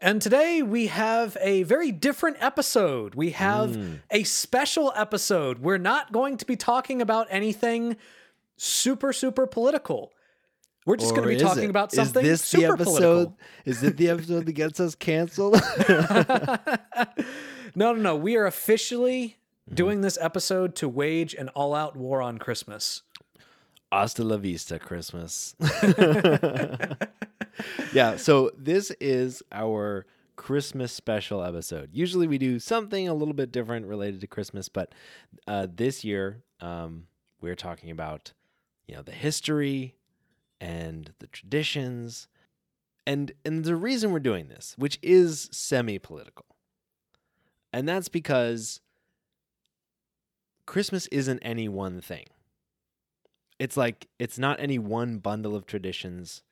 And today we have a very different episode. We have Mm. a special episode. We're not going to be talking about anything super, super political. We're just going to be talking it? about something Is this super the episode? political. Is it the episode that gets us canceled? No, no, no. We are officially Mm-hmm. doing this episode to wage an all out war on Christmas. Hasta la vista, Christmas. yeah, so this is our Christmas special episode. Usually we do something a little bit different related to Christmas, but uh, this year um, we're talking about you know the history and the traditions, and and the reason we're doing this, which is semi-political, and that's because Christmas isn't any one thing it's like it's not any one bundle of traditions.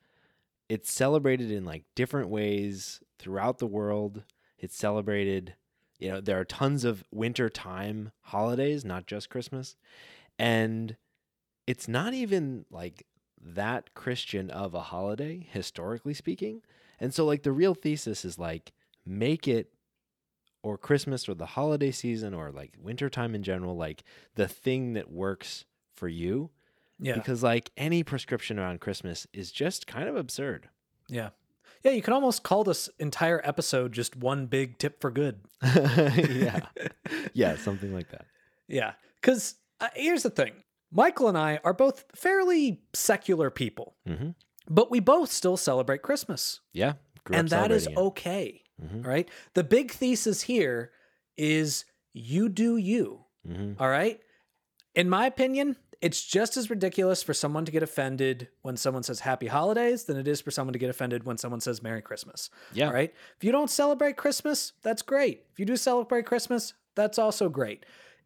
It's celebrated in like different ways throughout the world. It's celebrated you know there are tons of winter time holidays not just christmas. And it's not even like that christian of a holiday historically speaking. And so like the real thesis is like make it or christmas or the holiday season or like wintertime in general like the thing that works for you Yeah. because like any prescription around Christmas is just kind of absurd. Yeah. Yeah. You can almost call this entire episode just one big tip for good. yeah, yeah, something like that. Yeah. Because uh, here's the thing Michael and I are both fairly secular people, hmm but we both still celebrate Christmas. Yeah, and that is it. okay. Mhm. all right. The big thesis here is you do you. Mhm. All right. In my opinion, it's just as ridiculous for someone to get offended when someone says happy holidays than it is for someone to get offended when someone says Merry Christmas. Yeah, right If you don't celebrate Christmas, that's great. If you do celebrate Christmas, that's also great.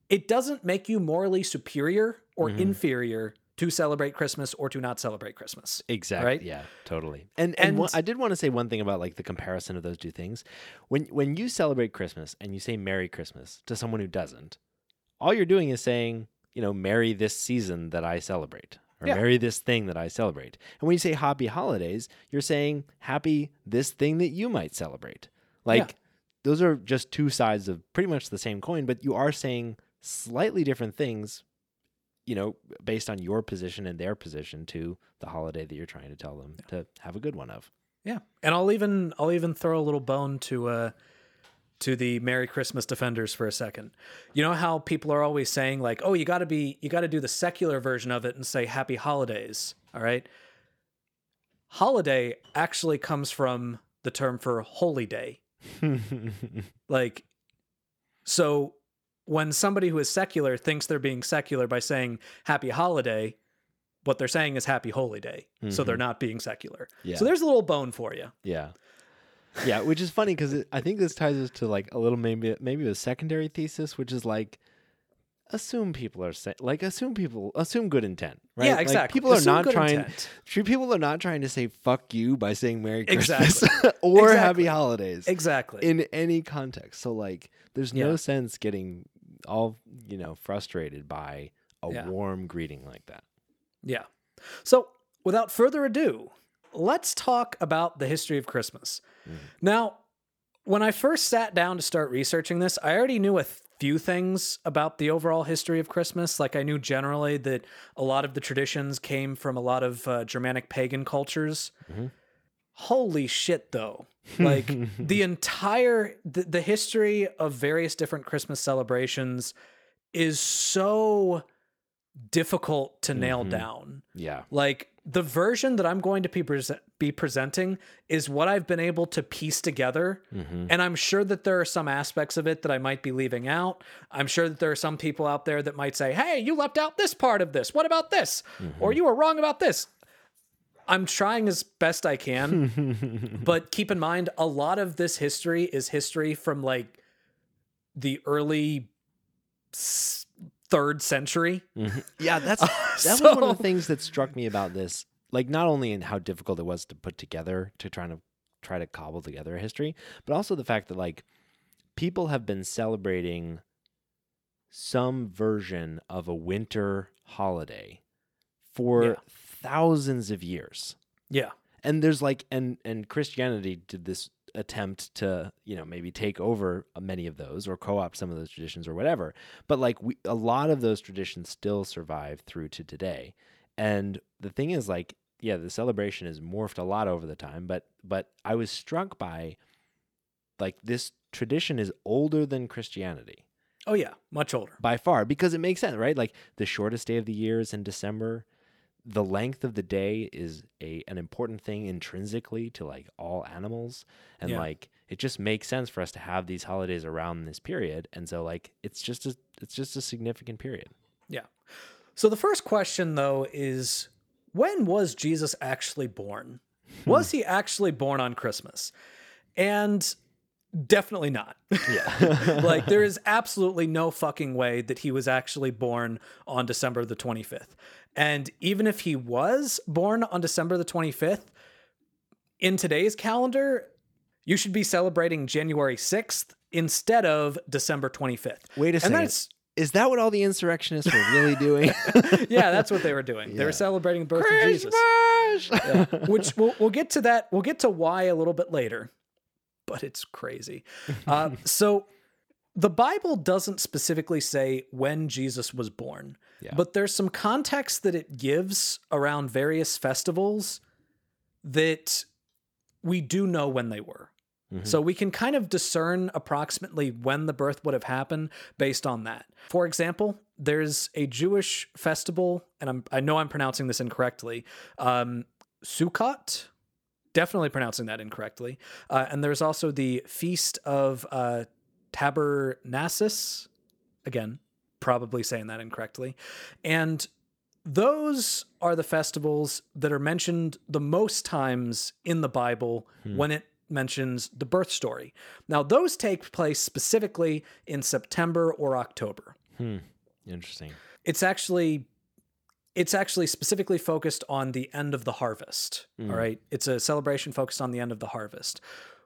It doesn't make you morally superior or Mhm. inferior to celebrate Christmas or to not celebrate Christmas. exactly. Right? Yeah, totally. And and, one- And- I did want to say one thing about like the comparison of those two things. When when you celebrate Christmas and you say Merry Christmas to someone who doesn't, all you're doing is saying, you know, Merry this season that I celebrate. Or Yeah. Merry this thing that I celebrate. And when you say Happy Holidays, you're saying Happy this thing that you might celebrate. Like those are just two sides of pretty much the same coin, but you are saying slightly different things, you know, based on your position and their position to the holiday that you're trying to tell them to have a good one of. Yeah. And I'll even I'll even throw a little bone to uh to the Merry Christmas defenders for a second. You know how people are always saying like, "Oh, you got to be you got to do the secular version of it and say happy holidays." All right? Holiday actually comes from the term for holy day. Like so when somebody who is secular thinks they're being secular by saying happy holiday, what they're saying is happy holy day. So they're mm-hmm. not being secular. Yeah. So there's a little bone for you. yeah. Yeah, which is funny because I think this ties us to like a little maybe maybe a secondary thesis, which is like assume people are sa- like assume people assume good intent, right? Yeah, Like, exactly. people are not trying. intent. True, people are not trying to say "fuck you" by saying "Merry Christmas" Exactly. or Exactly. "Happy Holidays" Exactly. in any context. So like, there's no Yeah. sense getting all you know frustrated by a Yeah. warm greeting like that. yeah. So without further ado, let's talk about the history of Christmas. Mm. Now, when I first sat down to start researching this, I already knew a few things about the overall history of Christmas. Like I knew generally that a lot of the traditions came from a lot of uh, Germanic pagan cultures. Mhm. Holy shit, though. Like the entire the, the history of various different Christmas celebrations is so difficult to nail Mhm. down. Yeah. Like the version that I'm going to be, prese- be presenting is what I've been able to piece together. hmm And I'm sure that there are some aspects of it that I might be leaving out. I'm sure that there are some people out there that might say, hey, you left out this part of this. What about this? Or you were wrong about this. I'm trying as best I can, but keep in mind a lot of this history is history from like the early s- third century. Mhm. Yeah, that's that was one of the things that struck me about this. Like not only in how difficult it was to put together to try to try to cobble together a history, but also the fact that like people have been celebrating some version of a winter holiday for Yeah. thousands of years. Yeah. and there's like and and christianity did this attempt to you know maybe take over uh, many of those or co-opt some of those traditions or whatever. But like we a lot of those traditions still survive through to today. And the thing is like yeah the celebration has morphed a lot over the time but but i was struck by like this tradition is older than christianity. Oh yeah, much older. by far because it makes sense right? Like the shortest day of the year is in december the length of the day is a an important thing intrinsically to like all animals and Yeah. like it just makes sense for us to have these holidays around this period and so like it's just a it's just a significant period Yeah. So the first question though is when was Jesus actually born? Hmm. Was he actually born on Christmas? And definitely not. yeah like there is absolutely no fucking way that he was actually born on December the 25th. And even if he was born on December the 25th, in today's calendar, you should be celebrating January 6th instead of December 25th. wait a And second that's is that what all the insurrectionists were really doing yeah, that's what they were doing. They were celebrating the birth of Jesus. Yeah, which we'll, we'll get to that. We'll get to why a little bit later, but it's crazy. Uh, so the Bible doesn't specifically say when Jesus was born, Yeah. but there's some context that it gives around various festivals that we do know when they were. Mhm. So we can kind of discern approximately when the birth would have happened based on that. For example, there's a Jewish festival, and I'm, I know I'm pronouncing this incorrectly, um, Sukkot. Definitely pronouncing that incorrectly. Uh, and there's also the Feast of uh. Again, probably saying that incorrectly. And those are the festivals that are mentioned the most times in the Bible Hmm. when it mentions the birth story. Now, those take place specifically in September or October. Hmm. interesting It's actually it's actually specifically focused on the end of the harvest. Mm. All right. It's a celebration focused on the end of the harvest,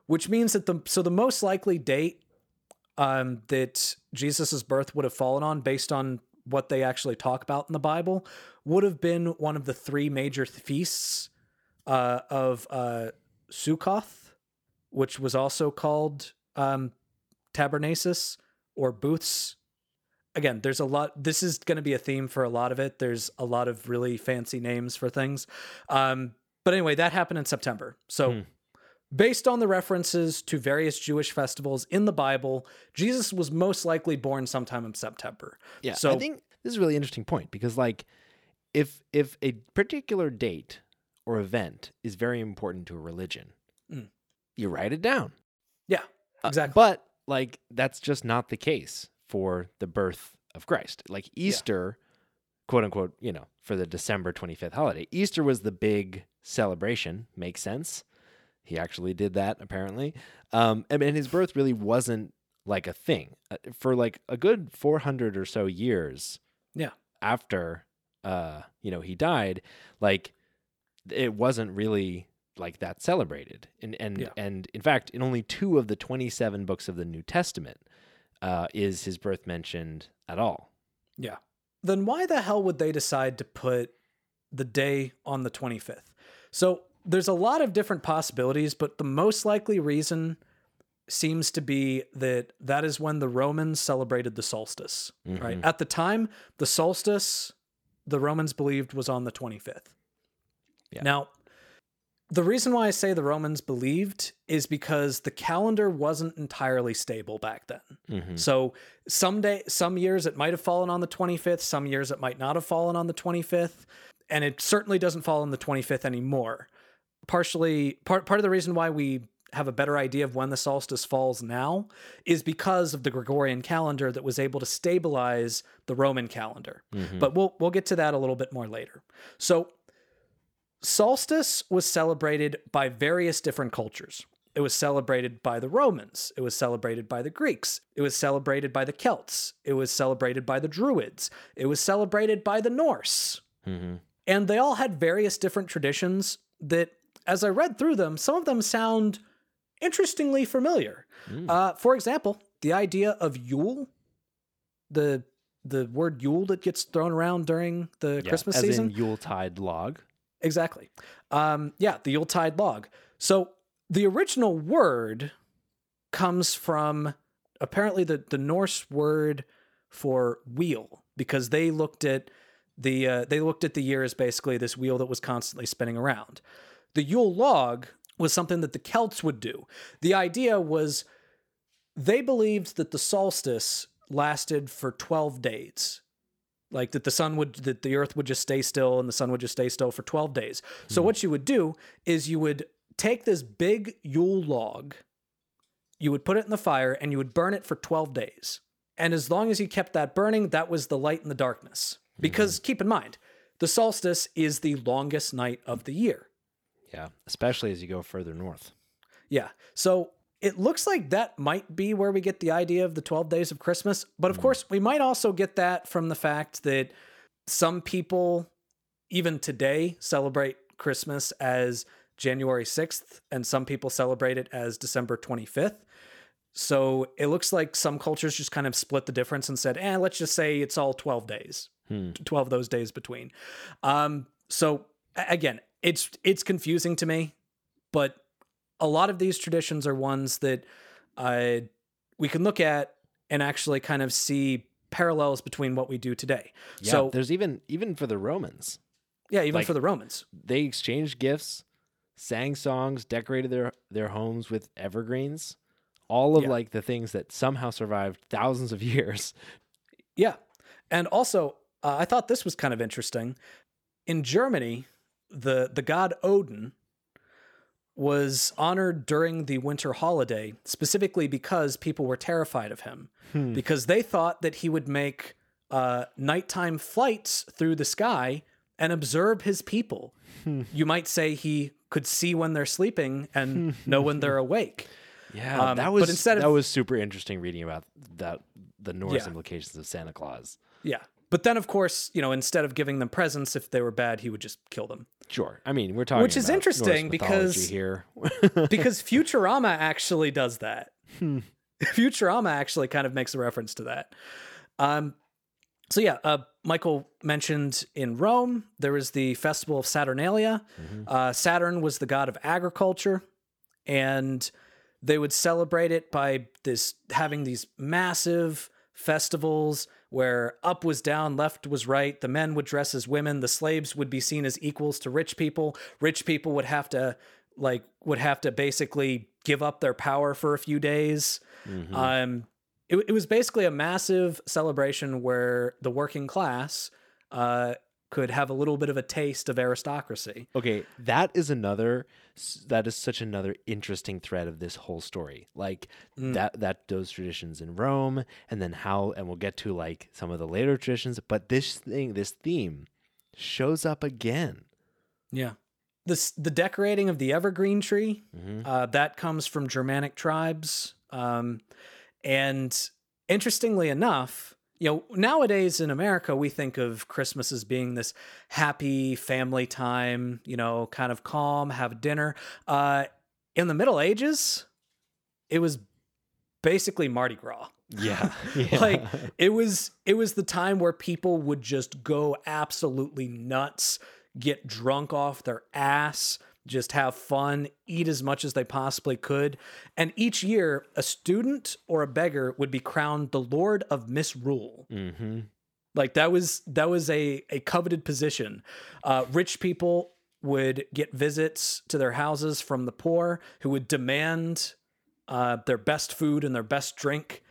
which means that the so the most likely date um, that Jesus's birth would have fallen on, based on what they actually talk about in the Bible, would have been one of the three major feasts uh, of uh, Sukkoth, which was also called um, Tabernacles or Booths. Again, there's a lot. This is going to be a theme for a lot of it. There's a lot of really fancy names for things. Um, but anyway, that happened in September. So, Hmm. based on the references to various Jewish festivals in the Bible, Jesus was most likely born sometime in September. Yeah, So- I think this is a really interesting point because like if if a particular date or event is very important to a religion, Mm. you write it down. Yeah, Uh, exactly. but like that's just not the case for the birth of Christ. Like Easter, quote unquote, you know, for the December 25th holiday. Easter was the big celebration, makes sense. He actually did that apparently. Um and, and his birth really wasn't like a thing. Uh, for like a good 400 or so years Yeah. after uh you know he died, like it wasn't really like that celebrated. And and Yeah. and in fact, in only two of the 27 books of the New Testament uh is his birth mentioned at all. Yeah. Then why the hell would they decide to put the day on the 25th? So there's a lot of different possibilities, but the most likely reason seems to be that that is when the Romans celebrated the solstice, right? Mhm. At the time, the solstice, the Romans believed was on the 25th. Yeah. Now, the reason why I say the Romans believed is because the calendar wasn't entirely stable back then. Mhm. So some day, some years it might have fallen on the 25th. Some years it might not have fallen on the 25th, and it certainly doesn't fall on the 25th anymore. Partially, part part of the reason why we have a better idea of when the solstice falls now is because of the Gregorian calendar that was able to stabilize the Roman calendar. Mhm. But we'll we'll get to that a little bit more later. So solstice was celebrated by various different cultures. It was celebrated by the Romans. It was celebrated by the Greeks. It was celebrated by the Celts. It was celebrated by the Druids. It was celebrated by the Norse. Mm-hmm. And they all had various different traditions that, as I read through them, some of them sound interestingly familiar. Mm. Uh, for example, the idea of Yule, the the word Yule that gets thrown around during the Yeah, Christmas as season. in Yuletide log. Exactly. Um, yeah, the Yuletide log. So the original word comes from apparently the, the Norse word for wheel because they looked at the uh, they looked at the year as basically this wheel that was constantly spinning around. The Yule log was something that the Celts would do. The idea was they believed that the solstice lasted for 12 days like that the sun would that the earth would just stay still and the sun would just stay still for 12 days. So hmm. what you would do is you would take this big yule log you would put it in the fire and you would burn it for 12 days. And as long as you kept that burning that was the light in the darkness. Hmm. Because keep in mind the solstice is the longest night of the year. Yeah, especially as you go further north. yeah. So it looks like that might be where we get the idea of the 12 days of Christmas. But of course, we might also get that from the fact that some people, even today, celebrate Christmas as January 6th, and some people celebrate it as December 25th. So it looks like some cultures just kind of split the difference and said, eh, let's just say it's all 12 days, Hmm. 12 of those days between. Um, so again, it's it's confusing to me, but a lot of these traditions are ones that uh, we can look at and actually kind of see parallels between what we do today. Yeah, so there's even even for the Romans, yeah, even like- for the Romans. they exchanged gifts, sang songs, decorated their their homes with evergreens, all of Yeah. like the things that somehow survived thousands of years. Yeah. And also, uh, I thought this was kind of interesting. In Germany, the the god Odin was honored during the winter holiday specifically because people were terrified of him because they thought that he would make uh, nighttime flights through the sky and observe his people. You might say he could see when they're sleeping and know when they're awake. Yeah, Um, that but was instead of- that was super interesting reading about that the Norse Yeah. implications of Santa Claus. Yeah. But then, of course, you know, instead of giving them presents, if they were bad, he would just kill them. Sure, I mean we're talking Which is interesting because- here. because Futurama actually does that. Futurama actually kind of makes a reference to that. Um, so yeah, uh, Michael mentioned in Rome there was the festival of Saturnalia. Uh, Saturn was the god of agriculture, and they would celebrate it by this having these massive festivals where up was down, left was right. The men would dress as women. The slaves would be seen as equals to rich people. Rich people would have to like would have to basically give up their power for a few days. Mhm. Um, it, it was basically a massive celebration where the working class uh, could have a little bit of a taste of aristocracy. Okay, that is another that is such another interesting thread of this whole story. Like Mm. that that those traditions in Rome and then how and we'll get to like some of the later traditions, but this thing this theme shows up again. Yeah. This the decorating of the evergreen tree Mhm. uh, that comes from Germanic tribes, um, and interestingly enough, you know nowadays in America we think of Christmas as being this happy family time, you know, kind of calm, have dinner. Uh, in the Middle Ages, it was basically Mardi Gras. Yeah. yeah. like it was it was the time where people would just go absolutely nuts get drunk off their ass just have fun eat as much as they possibly could. And each year a student or a beggar would be crowned the lord of misrule. Hmm like that was that was a a coveted position. Uh, rich people would get visits to their houses from the poor who would demand uh, their best food and their best drink.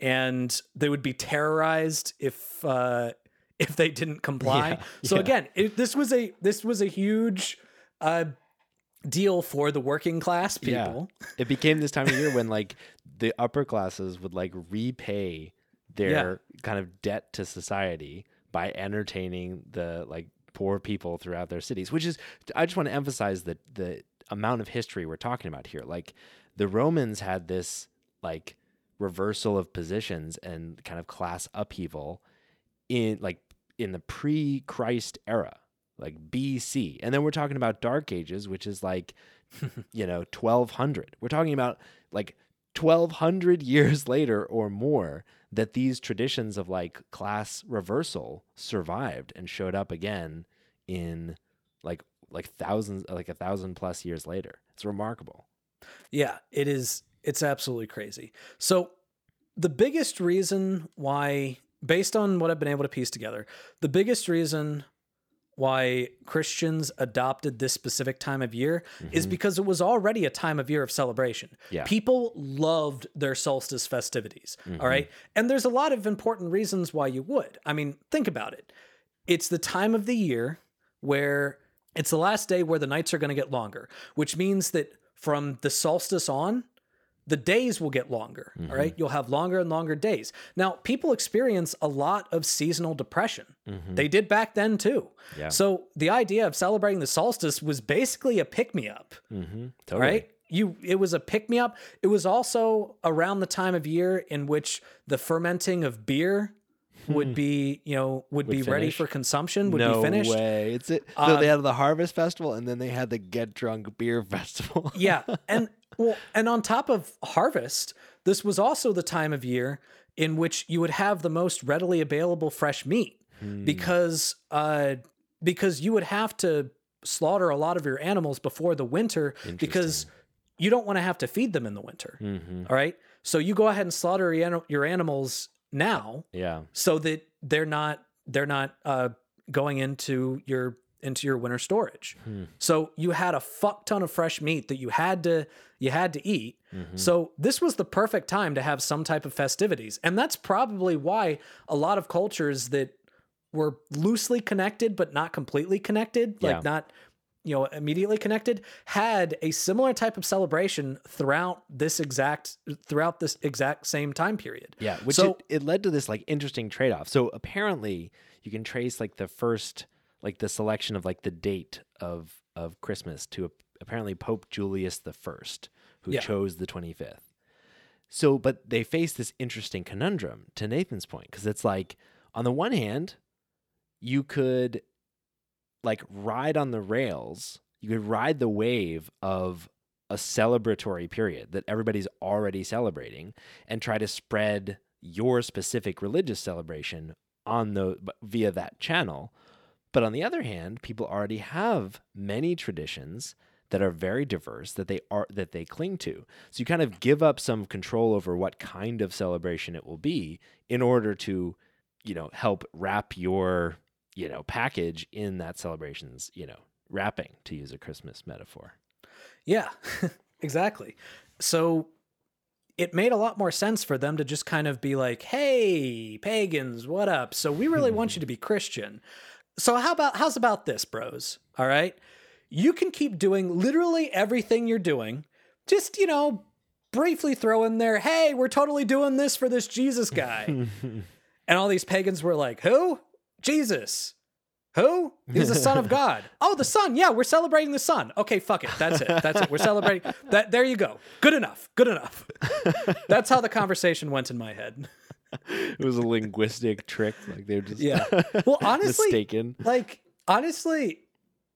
And they would be terrorized if uh, if they didn't comply. Yeah, so yeah. again it, this was a this was a huge uh, deal for the working class Yeah. people It became this time of year when like the upper classes would like repay their kind of debt to society by entertaining the like poor people throughout their cities, which is I just want to emphasize that the amount of history we're talking about here. Like the Romans had this like reversal of positions and kind of class upheaval in like in the pre-Christ era, like BC. And then we're talking about Dark Ages, which is like you know, 1200. We're talking about like 1200 years later or more that these traditions of like class reversal survived and showed up again in like like thousands like a thousand plus years later. It's remarkable. Yeah, it is it's absolutely crazy. So the biggest reason why based on what I've been able to piece together, the biggest reason why Christians adopted this specific time of year is mm-hmm. because it was already a time of year of celebration. Yeah. People loved their solstice festivities. all mm-hmm. right. And there's a lot of important reasons why you would. I mean, think about it. It's the time of the year where it's the last day where the nights are going to get longer, which means that from the solstice on, the days will get longer. all right. You'll have longer and longer days. Now, people experience a lot of seasonal depression. They did back then too. Yeah. So the idea of celebrating the solstice was basically a pick me up. Mm-hmm. Totally. right. You it was a pick me up. It was also around the time of year in which the fermenting of beer would be, you know, would, be ready for consumption, would no be finished. way. It's it. So Uh, they had the harvest festival and then they had the get drunk beer festival. yeah. And well, and on top of harvest, this was also the time of year in which you would have the most readily available fresh meat Hmm. because uh because you would have to slaughter a lot of your animals before the winter because you don't want to have to feed them in the winter. mm-hmm. All right? So you go ahead and slaughter your animals now Yeah. so that they're not they're not uh, going into your into your winter storage. Hmm. So you had a fuck ton of fresh meat that you had to you had to eat. Mm-hmm. So this was the perfect time to have some type of festivities. And that's probably why a lot of cultures that were loosely connected but not completely connected, like Yeah. not you know immediately connected had a similar type of celebration throughout this exact throughout this exact same time period. Yeah, which So- it, it led to this like interesting trade off. So apparently, you can trace like the first, like the selection of like the date of of Christmas to apparently Pope Julius the First, who Yeah. chose the twenty fifth. So, but they face this interesting conundrum to Nathan's point because it's like on the one hand, you could like ride on the rails, you could ride the wave of a celebratory period that everybody's already celebrating and try to spread your specific religious celebration on the via that channel. But on the other hand, people already have many traditions that are very diverse that they are that they cling to. So you kind of give up some control over what kind of celebration it will be in order to, you know, help wrap your, you know, package in that celebration's, you know, wrapping to use a Christmas metaphor. Yeah, exactly. So it made a lot more sense for them to just kind of be like, "Hey, pagans, what up? So we really want you to be Christian. So how about how's about this, bros? All right? You can keep doing literally everything you're doing. Just, you know, briefly throw in there, "Hey, we're totally doing this for this Jesus guy." and all these pagans were like, "Who? Jesus." Who? He's the son of God. Oh, the son. Yeah, we're celebrating the son. Okay, fuck it. That's it. That's it. We're celebrating that. There you go. Good enough. Good enough. That's how the conversation went in my head. it was a linguistic trick. Like they're just Yeah. Well, honestly, mistaken. like honestly,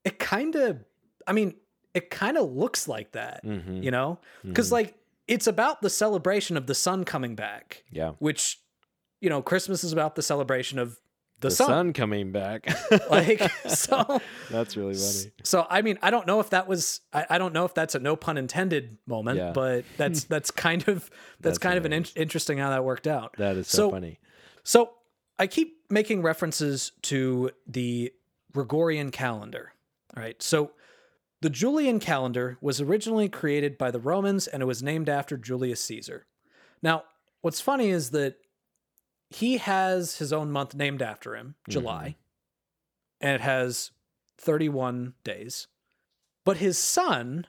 it kind of. I mean, it kind of looks like that. Mhm. You know, because like it's about the celebration of the sun coming back, Yeah. which, you know, Christmas is about the celebration of the, The sun. sun coming back. Like so. That's really funny. So I mean, I don't know if that was I, I don't know if that's a no pun intended moment, Yeah. but that's that's kind of that's, That's kind of an in- interesting how that worked out. That is so, So- funny. So I keep making references to the Gregorian calendar. All right. So the Julian calendar was originally created by the Romans and it was named after Julius Caesar. Now, what's funny is that he has his own month named after him, July, and it has 31 days. But his son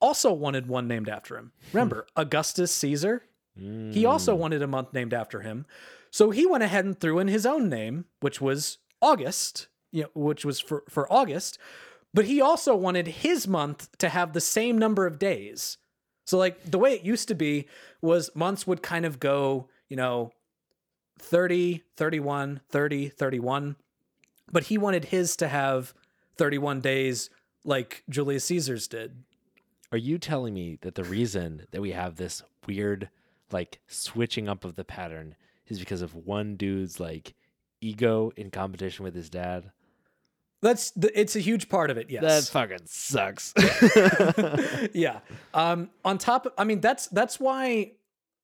also wanted one named after him. Remember, Augustus Caesar? He also Mm. wanted a month named after him. So he went ahead and threw in his own name, which was August, you know, which was for for August, but he also wanted his month to have the same number of days. So like the way it used to be was months would kind of go, you know, 30, 31, 30, 31, but he wanted his to have 31 days like Julius Caesar's did. Are you telling me that the reason that we have this weird like switching up of the pattern is because of one dude's like ego in competition with his dad? That's the, it's a huge part of it. Yes. That fucking sucks. yeah. Um, on top of, I mean, that's that's why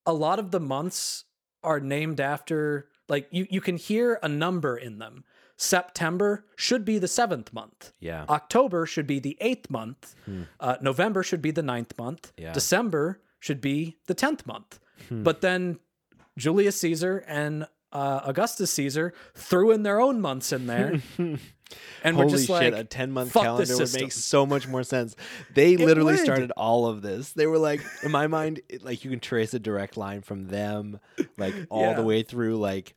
a lot of the months are named after like you you can hear a number in them. September should be the seventh month. yeah. October should be the eighth month. Hmm. Uh, November should be the ninth month. Yeah. December should be the tenth month. Hmm. But then Julius Caesar and uh, Augustus Caesar threw in their own months in there, and we're Holy just shit, like, a 10 month calendar would make so much more sense. They literally would. started all of this. They were like, in my mind, it, like you can trace a direct line from them, like all Yeah. the way through, like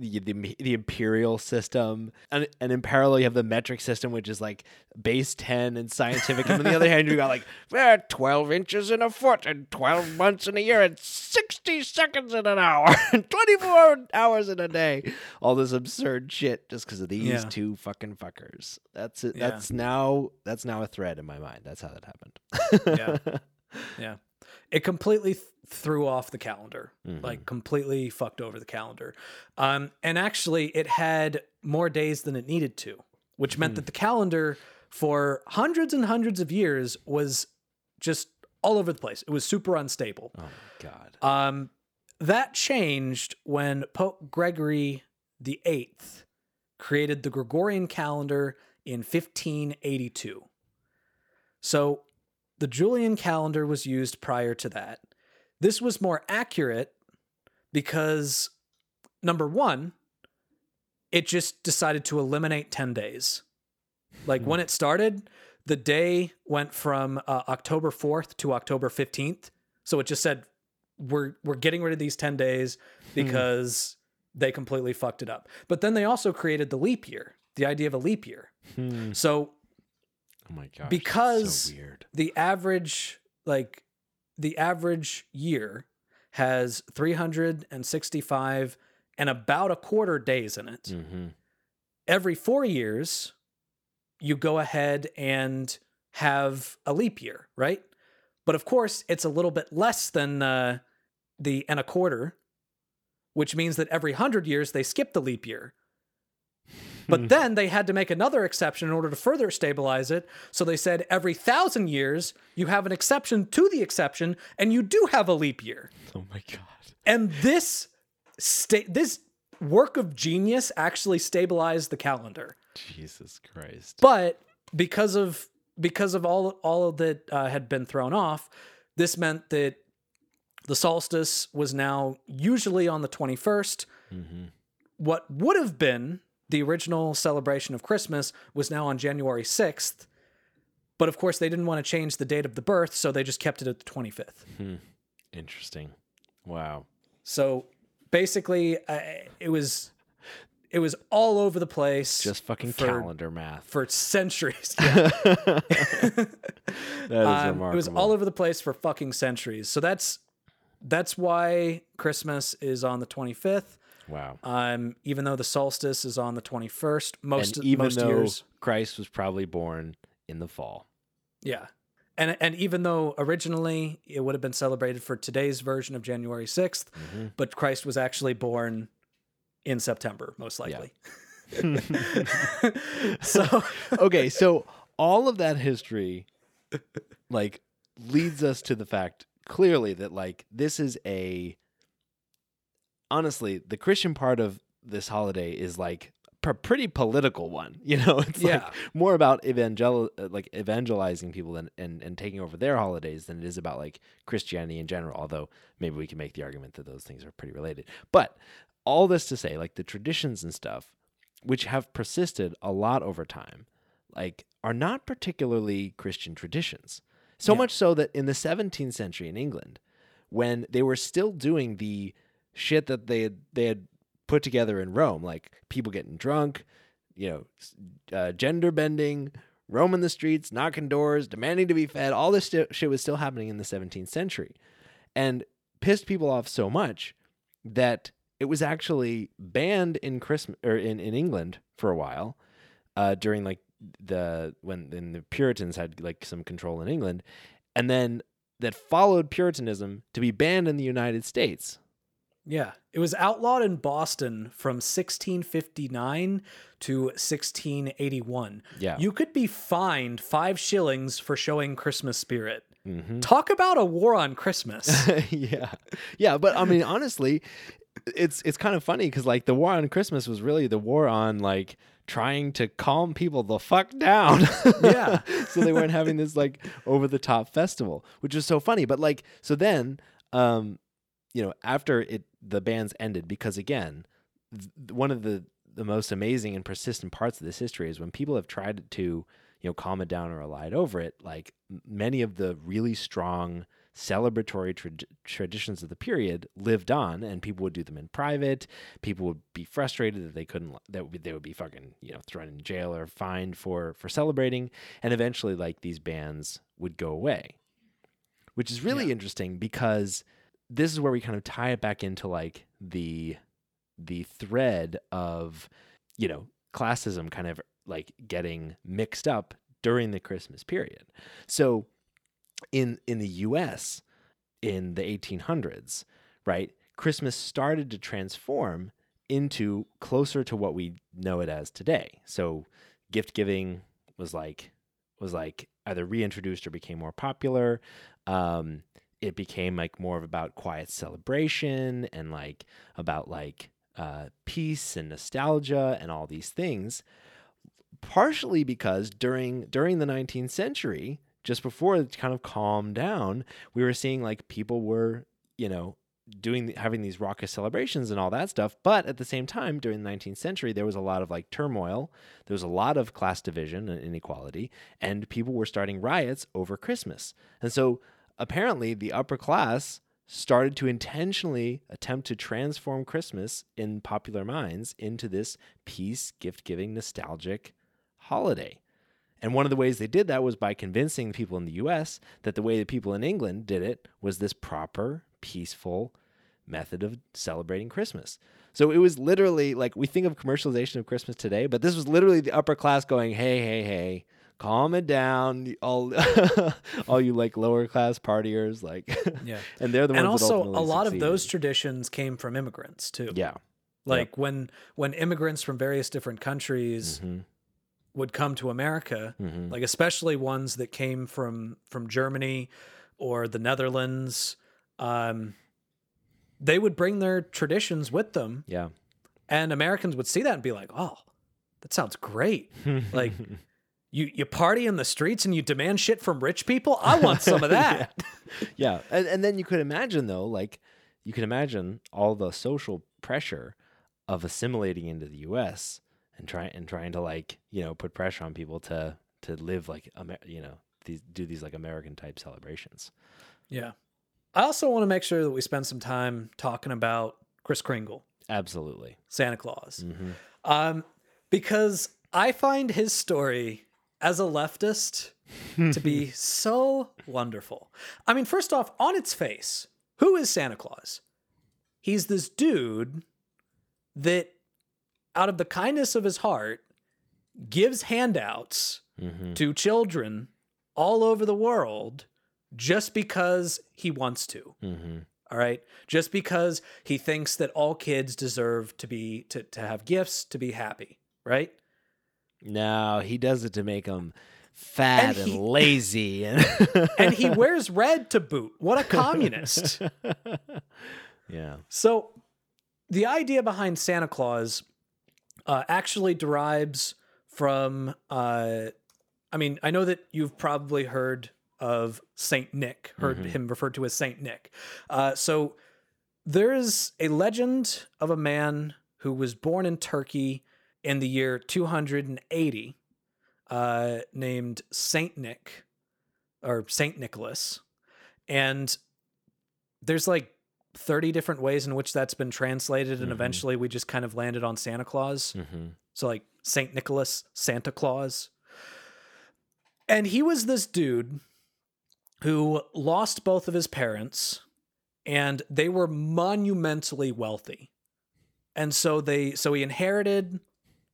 the, the the imperial system, and and in parallel you have the metric system, which is like base ten and scientific, and on the other hand you got like eh, twelve inches in a foot, and twelve months in a year, and sixty seconds in an hour, and twenty four hours in a day. All this absurd shit just because of these Yeah. two fucking fuckers. That's it. Yeah. That's now that's now a thread in my mind. That's how that happened. yeah, yeah. It completely th- threw off the calendar, Mhm. like completely fucked over the calendar. Um, and actually, it had more days than it needed to, which meant that the calendar for hundreds and hundreds of years was just all over the place. It was super unstable. oh my god. Um, that changed when Pope Gregory the Eighth created the Gregorian calendar in 1582. So the Julian calendar was used prior to that. This was more accurate because number one, it just decided to eliminate 10 days. Like when it started, the day went from uh, October 4th to October 15th. So it just said, we're, we're getting rid of these 10 days because they completely fucked it up. But then they also created the leap year, the idea of a leap year. Hmm. So Oh my god. because- so weird. the average like the average year has 365 and about a quarter days in it. Mm-hmm. every 4 years you go ahead and have a leap year right? But of course it's a little bit less than uh, the and a quarter which means that every 100 years they skip the leap year but then they had to make another exception in order to further stabilize it. So they said every thousand years, you have an exception to the exception, and you do have a leap year. Oh my god. And this sta- this work of genius actually stabilized the calendar. Jesus Christ. But because of because of all all of that uh, had been thrown off, this meant that the solstice was now usually on the 21st. Mm-hmm. What would have been the original celebration of Christmas was now on January 6th. But of course, they didn't want to change the date of the birth, so they just kept it at the 25th. Interesting. Wow. So basically, uh, it was it was all over the place. Just fucking for, calendar math. for centuries. that is Um, remarkable. it was all over the place for fucking centuries. So that's that's why Christmas is on the 25th. Wow. Um, even though the solstice is on the 21st, most and even most though years, Christ was probably born in the fall. yeah. And and even though originally it would have been celebrated for today's version of January 6th, Mm-hmm. but Christ was actually born in September, most likely. so okay, so all of that history like leads us to the fact clearly that like this is a honestly, the Christian part of this holiday is like a pretty political one. You know, it's Yeah. like more about evangel like evangelizing people and, and and taking over their holidays than it is about like Christianity in general. Although maybe we can make the argument that those things are pretty related. But all this to say, like the traditions and stuff, which have persisted a lot over time, like are not particularly Christian traditions. So Yeah. much so that in the 17th century in England, when they were still doing the shit that they had, they had put together in Rome, like people getting drunk, you know, uh, gender bending, roaming the streets, knocking doors, demanding to be fed. All this sti- shit was still happening in the 17th century, and pissed people off so much that it was actually banned in Christmas or in, in England for a while uh, during like the when when the Puritans had like some control in England, and then that followed Puritanism to be banned in the United States. Yeah. It was outlawed in Boston from 1659 to 1681. Yeah. You could be fined five shillings for showing Christmas spirit. hmm Talk about a war on Christmas. yeah, yeah, but I mean, honestly, it's it's kind of funny because like the war on Christmas was really the war on like trying to calm people the fuck down. Yeah. so they weren't having this like over the top festival, which was so funny. But like, so then, um, you know, after it the bands ended, because again, th- one of the the most amazing and persistent parts of this history is when people have tried to you know calm it down or lied over it like many of the really strong celebratory trad- traditions of the period lived on and people would do them in private people would be frustrated that they couldn't that would, they would be fucking you know thrown in jail or fined for for celebrating and eventually like these bans would go away which is really Yeah. interesting because this is where we kind of tie it back into like the the thread of you know classism kind of like getting mixed up during the christmas period. So in in the US in the 1800s right christmas started to transform into closer to what we know it as today. So gift giving was like was like either reintroduced or became more popular. Um it became like more of about quiet celebration and like about like uh, peace and nostalgia and all these things partially because during during the 19th century just before it kind of calmed down we were seeing like people were you know doing having these raucous celebrations and all that stuff but at the same time during the 19th century there was a lot of like turmoil there was a lot of class division and inequality and people were starting riots over christmas. And so apparently the upper class started to intentionally attempt to transform Christmas in popular minds into this peace, gift giving, nostalgic holiday. And one of the ways they did that was by convincing people in the US that the way that people in England did it was this proper, peaceful method of celebrating Christmas. So it was literally like we think of commercialization of Christmas today, but this was literally the upper class going, hey, hey, hey, calm it down, all, all you like lower class partiers, like, Yeah. and they're the ones And also a lot of those traditions came from immigrants too. yeah, Like when when immigrants from various different countries hmm would come to America, hmm like especially ones that came from from Germany or the Netherlands, um, they would bring their traditions with them, yeah, and Americans would see that and be like, "Oh, that sounds great! Like you you party in the streets and you demand shit from rich people. I want some of that." yeah, and and then you could imagine though, like you can imagine all the social pressure of assimilating into the U.S. and trying and trying to like you know put pressure on people to to live like Amer- you know these do these like American type celebrations. Yeah. I also want to make sure that we spend some time talking about Kris Kringle, Absolutely. Santa Claus. hmm Um, because I find his story as a leftist to be so wonderful. I mean, first off, on its face, who is Santa Claus? He's this dude that, out of the kindness of his heart, gives handouts hmm to children all over the world just because he wants to. hmm All right. Just because he thinks that all kids deserve to be to, to have gifts, to be happy. Right. No, he does it to make them fat And and, he- lazy, and And he wears red to boot. What a communist. yeah. So the idea behind Santa Claus uh, actually derives from uh, I mean, I know that you've probably heard of Saint Nick, heard Mhm. him referred to as Saint Nick. Uh, so there's a legend of a man who was born in Turkey in the year 280, uh, named Saint Nick or Saint Nicholas, and there's like 30 different ways in which that's been translated, and Mhm. eventually we just kind of landed on Santa Claus. Mm-hmm. So, like St. Nicholas, Santa Claus. And he was this dude who lost both of his parents and they were monumentally wealthy. And so they so he inherited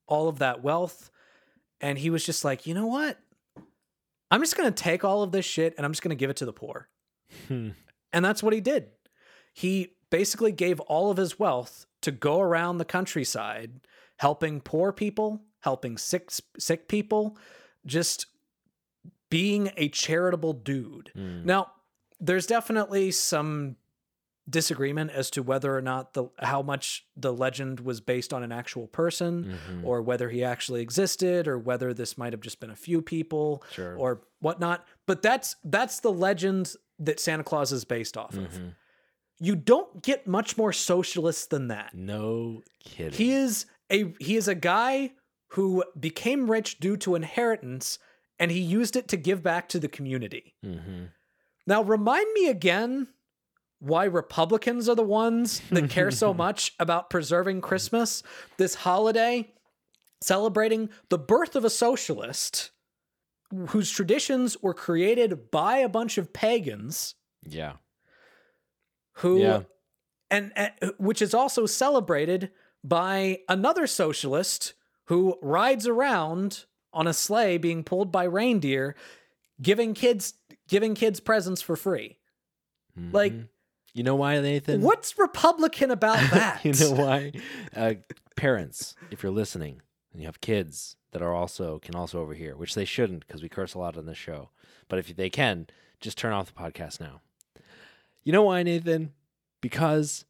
all of that wealth and he was just like, "You know what? I'm just going to take all of this shit and I'm just going to give it to the poor." Hmm. And that's what he did. He basically gave all of his wealth to go around the countryside helping poor people, helping sick sick people, just being a charitable dude. Mm. Now, there's definitely some disagreement as to whether or not the how much the legend was based on an actual person Mhm. or whether he actually existed or whether this might have just been a few people Sure. or whatnot. But that's that's the legend that Santa Claus is based off of. Mhm. You don't get much more socialist than that. No kidding. He is a he is a guy who became rich due to inheritance and he used it to give back to the community. mm-hmm. Now remind me again why Republicans are the ones that care so much about preserving Christmas, this holiday celebrating the birth of a socialist whose traditions were created by a bunch of pagans Yeah. who Yeah. and, and which is also celebrated by another socialist who rides around on a sleigh being pulled by reindeer giving kids giving kids presents for free like Mhm. You know why, Nathan? what's republican about that you know why? Uh, parents, if you're listening and you have kids that are also can also overhear, which they shouldn't because we curse a lot on this show. But if they can, just turn off the podcast now. You know why, Nathan? Because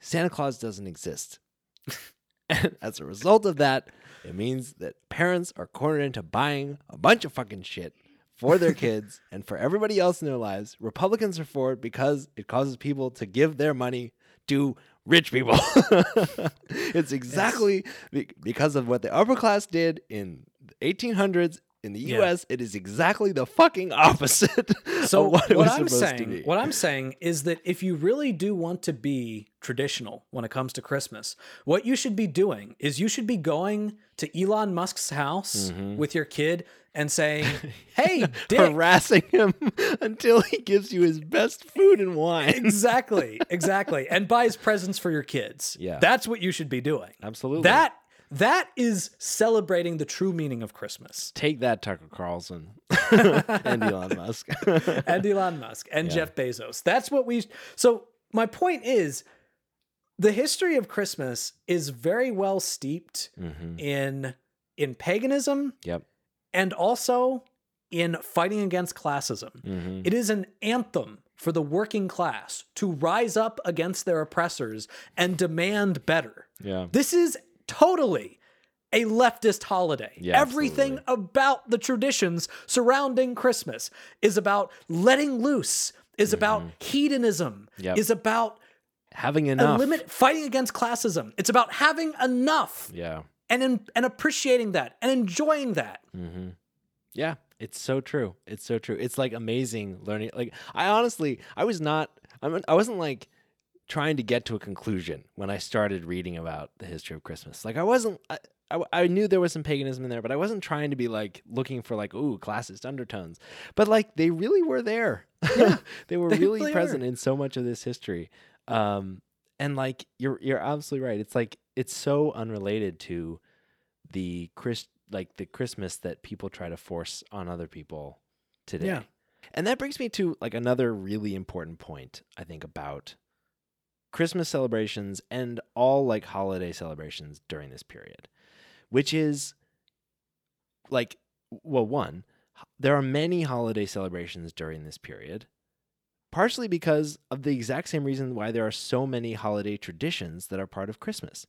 Santa Claus doesn't exist. and as a result of that, it means that parents are cornered into buying a bunch of fucking shit for their kids and for everybody else in their lives. Republicans are for it because it causes people to give their money to rich people. it's exactly be- because of what the upper class did in the 1800s in the Yeah. US. It is exactly the fucking opposite. so of what, what, i'm saying be. what i'm saying is that if you really do want to be traditional when it comes to christmas what you should be doing is you should be going to elon musk's house Mhm. with your kid and saying hey dick harassing him until he gives you his best food and wine. exactly exactly and buys presents for your kids Yeah. that's what you should be doing Absolutely. that that is celebrating the true meaning of christmas Take that, Tucker Carlson and Elon Musk. and elon musk and Yeah. jeff bezos that's what we so my point is the history of christmas is very well steeped hmm in in paganism Yep. and also in fighting against classism hmm It is an anthem for the working class to rise up against their oppressors and demand better. Yeah. This is totally a leftist holiday. Yeah, Everything absolutely. about the traditions surrounding Christmas is about letting loose, is about hedonism, Mm-hmm. Yep. is about Having enough. eliminate fighting against classism. It's about having enough Yeah. and in, and appreciating that and enjoying that. hmm Yeah, it's so true. It's so true. It's like amazing learning. Like I honestly, I was not. I'm, I wasn't like trying to get to a conclusion when I started reading about the history of Christmas. Like I wasn't. I, I, I knew there was some paganism in there, but I wasn't trying to be like looking for like ooh classist undertones. But like they really were there. they were They really really present are. in so much of this history. Um, and like you're you're absolutely right. It's like it's so unrelated to the Chris like the Christmas that people try to force on other people today. Yeah. And that brings me to like another really important point I think about Christmas celebrations and all like holiday celebrations during this period, which is like well one there are many holiday celebrations during this period partially because of the exact same reason why there are so many holiday traditions that are part of Christmas.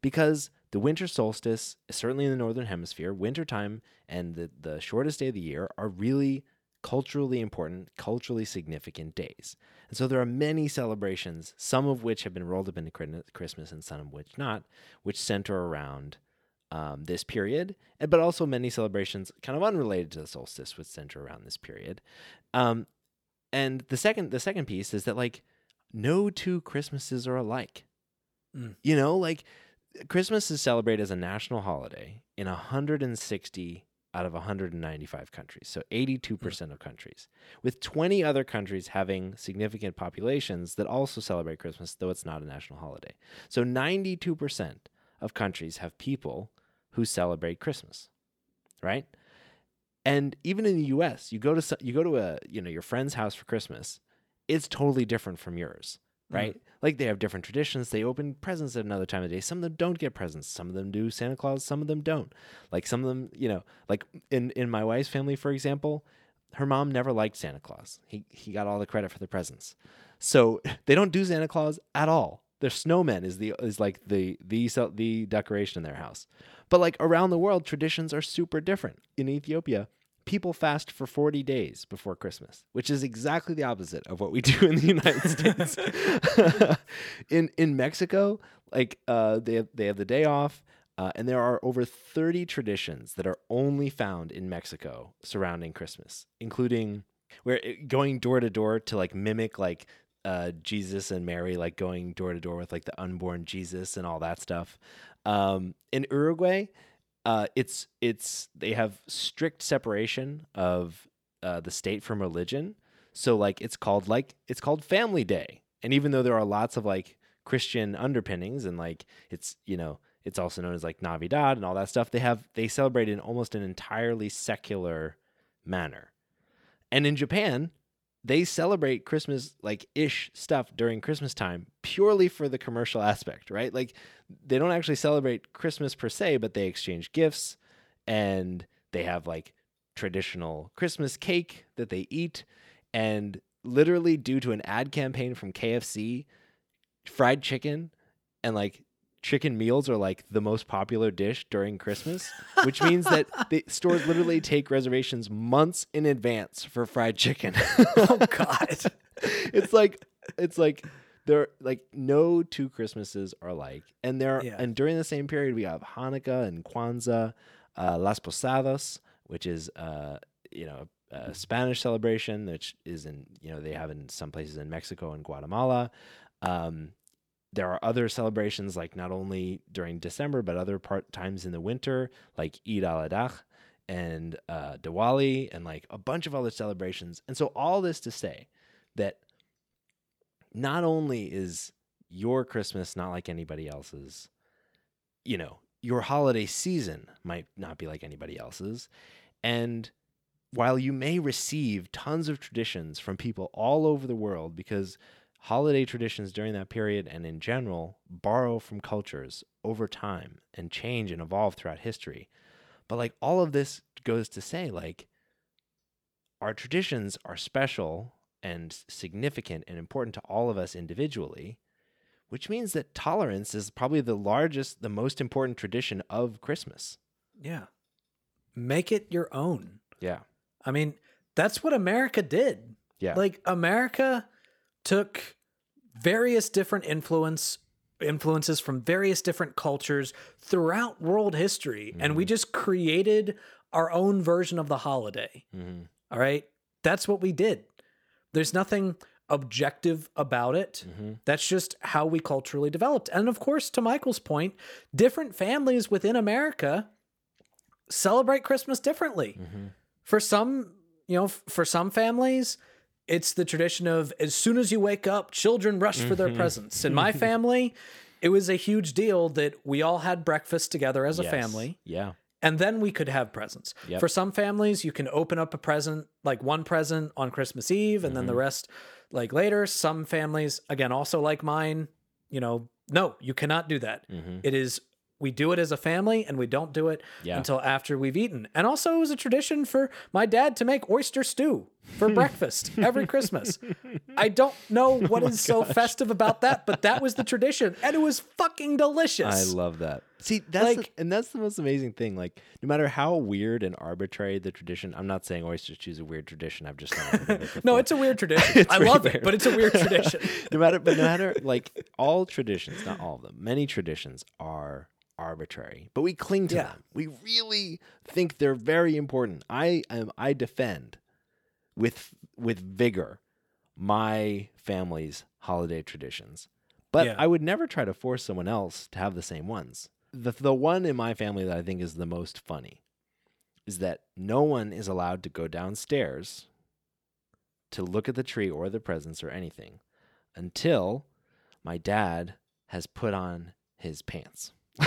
Because the winter solstice, certainly in the northern hemisphere, wintertime and the, the shortest day of the year are really culturally important, culturally significant days. And so there are many celebrations, some of which have been rolled up into Christmas and some of which not, which center around um, this period, but also many celebrations kind of unrelated to the solstice, which center around this period. Um, and the second the second piece is that like no two Christmases are alike. Mm. You know, like Christmas is celebrated as a national holiday in 160 out of 195 countries, so mm-hmm. 82% of countries, with 20 other countries having significant populations that also celebrate Christmas, though it's not a national holiday. So 92% of countries have people who celebrate Christmas, right? And even in the U.S., you go to you go to a you know your friend's house for Christmas, it's totally different from yours, Mm-hmm. right? Like they have different traditions. They open presents at another time of day. Some of them don't get presents. Some of them do Santa Claus. Some of them don't. Like some of them, you know, like in in my wife's family, for example, her mom never liked Santa Claus. He he got all the credit for the presents. So they don't do Santa Claus at all. Their snowman is the is like the the the decoration in their house. But like around the world, traditions are super different. In Ethiopia, people fast for 40 days before Christmas, which is exactly the opposite of what we do in the United States. in in Mexico, like uh, they have, they have the day off, uh, and there are over 30 traditions that are only found in Mexico surrounding Christmas, including where it, going door to door to like mimic like uh, Jesus and Mary, like going door to door with like the unborn Jesus and all that stuff. Um, in Uruguay, uh, it's it's they have strict separation of uh, the state from religion. So like it's called like it's called Family Day, and even though there are lots of like Christian underpinnings and like it's you know it's also known as like Navidad and all that stuff, they have they celebrate in almost an entirely secular manner. And in Japan, they celebrate Christmas like ish stuff during Christmas time purely for the commercial aspect, right? Like they don't actually celebrate Christmas per se, but they exchange gifts and they have like traditional Christmas cake that they eat. And literally, due to an ad campaign from KFC, fried chicken and like chicken meals are like the most popular dish during Christmas, which means that the stores literally take reservations months in advance for fried chicken. Oh God. it's like it's like there like no two Christmases are alike, and there Yeah. and during the same period we have Hanukkah and Kwanzaa, uh, Las Posadas, which is uh you know a Spanish celebration, which is in you know they have in some places in Mexico and Guatemala. Um, there are other celebrations like not only during December but other part times in the winter, like Eid al Adha and uh, Diwali, and like a bunch of other celebrations. And so all this to say that not only is your Christmas not like anybody else's, you know, your holiday season might not be like anybody else's. And while you may receive tons of traditions from people all over the world, because holiday traditions during that period and in general borrow from cultures over time and change and evolve throughout history. But like all of this goes to say, like, our traditions are special and significant and important to all of us individually, which means that tolerance is probably the largest, the most important tradition of Christmas. Yeah. Make it your own. Yeah. I mean, that's what America did. Yeah. Like America took various different influence influences from various different cultures throughout world history and we just created our own version of the holiday. hmm All right? That's what we did. There's nothing objective about it. hmm That's just how we culturally developed. And of course, to Michael's point, different families within America celebrate Christmas differently. hmm For some, you know, for some families, it's the tradition of as soon as you wake up, children rush for their presents. In my family, it was a huge deal that we all had breakfast together as a Yes. family Yeah. and then we could have presents. Yep. For some families, you can open up a present, like one present on Christmas Eve, and then Mm-hmm. the rest like later. Some families, again, also like mine, you know, no, you cannot do that. hmm It is we do it as a family and we don't do it Yeah. until after we've eaten. And also it was a tradition for my dad to make oyster stew for breakfast every Christmas. I don't know Oh what is so festive about that, but that was the tradition and it was fucking delicious. I love that. See, that's the- Like- and that's the most amazing thing. Like, no matter how weird and arbitrary the tradition, I'm not saying oyster stew is a weird tradition. I've just never it no, it's a weird tradition. I very love it, but it's a weird tradition. no matter, but no matter, like all traditions, not all of them, many traditions are arbitrary, but we cling to Yeah. them. We really think they're very important. I am, I defend with with vigor my family's holiday traditions. But Yeah. I would never try to force someone else to have the same ones. The the one in my family that I think is the most funny is that no one is allowed to go downstairs to look at the tree or the presents or anything until my dad has put on his pants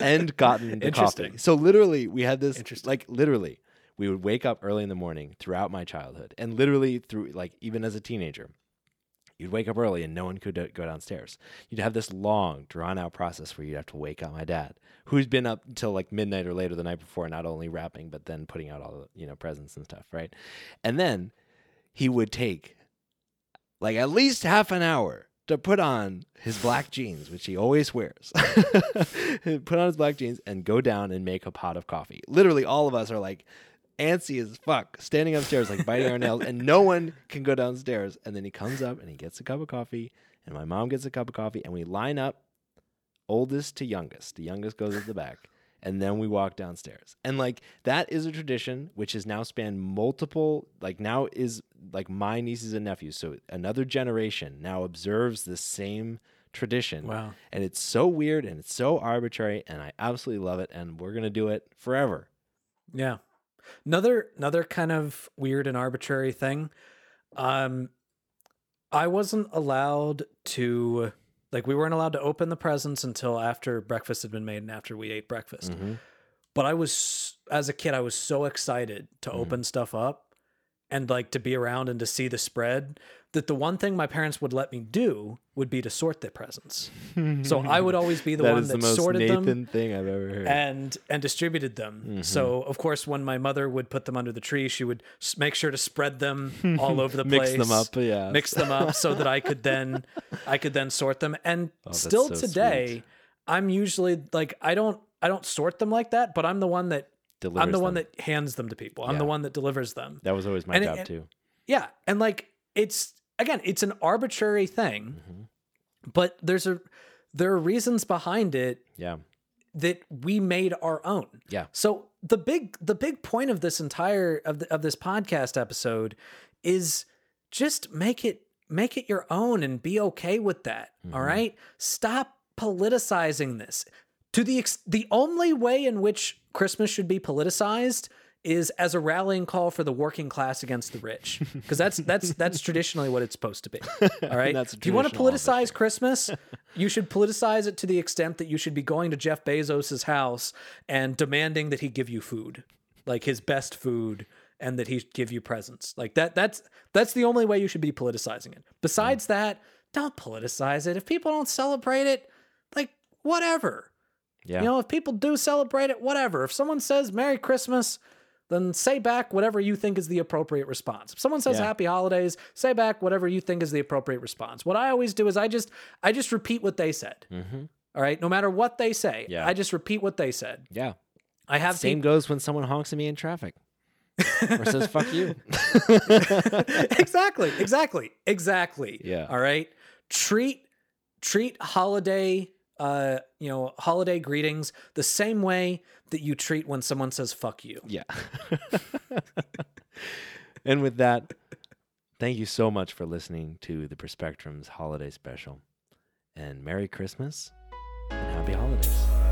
and gotten the Interesting. coffee. So literally, we had this Interesting. like literally, we would wake up early in the morning throughout my childhood, and literally through like even as a teenager, you'd wake up early and no one could uh, go downstairs. You'd have this long, drawn out process where you'd have to wake up my dad, who's been up until like midnight or later the night before, not only wrapping but then putting out all the you know presents and stuff, right? And then he would take like at least half an hour to put on his black jeans, which he always wears. put on his black jeans and go down and make a pot of coffee. Literally, all of us are like antsy as fuck, standing upstairs, like biting our nails, and no one can go downstairs. And then he comes up and he gets a cup of coffee, and my mom gets a cup of coffee, and we line up oldest to youngest. The youngest goes at the back. And then we walk downstairs. And like that is a tradition which has now spanned multiple, like now is like my nieces and nephews. So another generation now observes the same tradition. wow. And it's so weird and it's so arbitrary. And I absolutely love it. And we're going to do it forever. Yeah. Another another kind of weird and arbitrary thing. Um I wasn't allowed to like we weren't allowed to open the presents until after breakfast had been made and after we ate breakfast. Mhm. But I was as a kid I was so excited to Mhm. open stuff up and like to be around and to see the spread that the one thing my parents would let me do would be to sort the presents. So I would always be the That one that the most sorted Nathan them thing I've ever heard. and and distributed them. Mhm. So of course, when my mother would put them under the tree, she would make sure to spread them all over the Mix place, mix them up. Yeah. mix them up, so that I could then I could then sort them. And Oh, still so today, sweet. I'm usually like I don't I don't sort them like that, but I'm the one that I'm Delivers the one them. that hands them to people. I'm the one that delivers them. That was always my and it- job and- too. Yeah, and like it's again, it's an arbitrary thing, Mhm. but there's a there are reasons behind it Yeah. that we made our own. Yeah. So the big the big point of this entire of the, of this podcast episode is just make it make it your own and be okay with that. all Mhm. right? Stop politicizing this. To the ex- the only way in which Christmas should be politicized is as a rallying call for the working class against the rich. Because that's that's that's traditionally what it's supposed to be all right? If you want to politicize christmas? You should politicize it to the extent that you should be going to jeff bezos's house and demanding that he give you food like his best food and that he give you presents. Like that that's that's the only way you should be politicizing it. Besides that don't politicize it. If people don't celebrate it like whatever Yeah. you know, if people do celebrate it, whatever. If someone says Merry Christmas, then say back whatever you think is the appropriate response. If someone says Yeah. Happy Holidays, say back whatever you think is the appropriate response. What I always do is I just I just repeat what they said. hmm All right, no matter what they say, Yeah. I just repeat what they said. Yeah. I have Same goes when someone honks at me in traffic or says "fuck you." exactly, exactly, exactly. Yeah. All right. Treat treat holiday uh you know holiday greetings the same way that you treat when someone says fuck you. Yeah. and with that, thank you so much for listening to the Perspectrums holiday special. And Merry Christmas and Happy Holidays.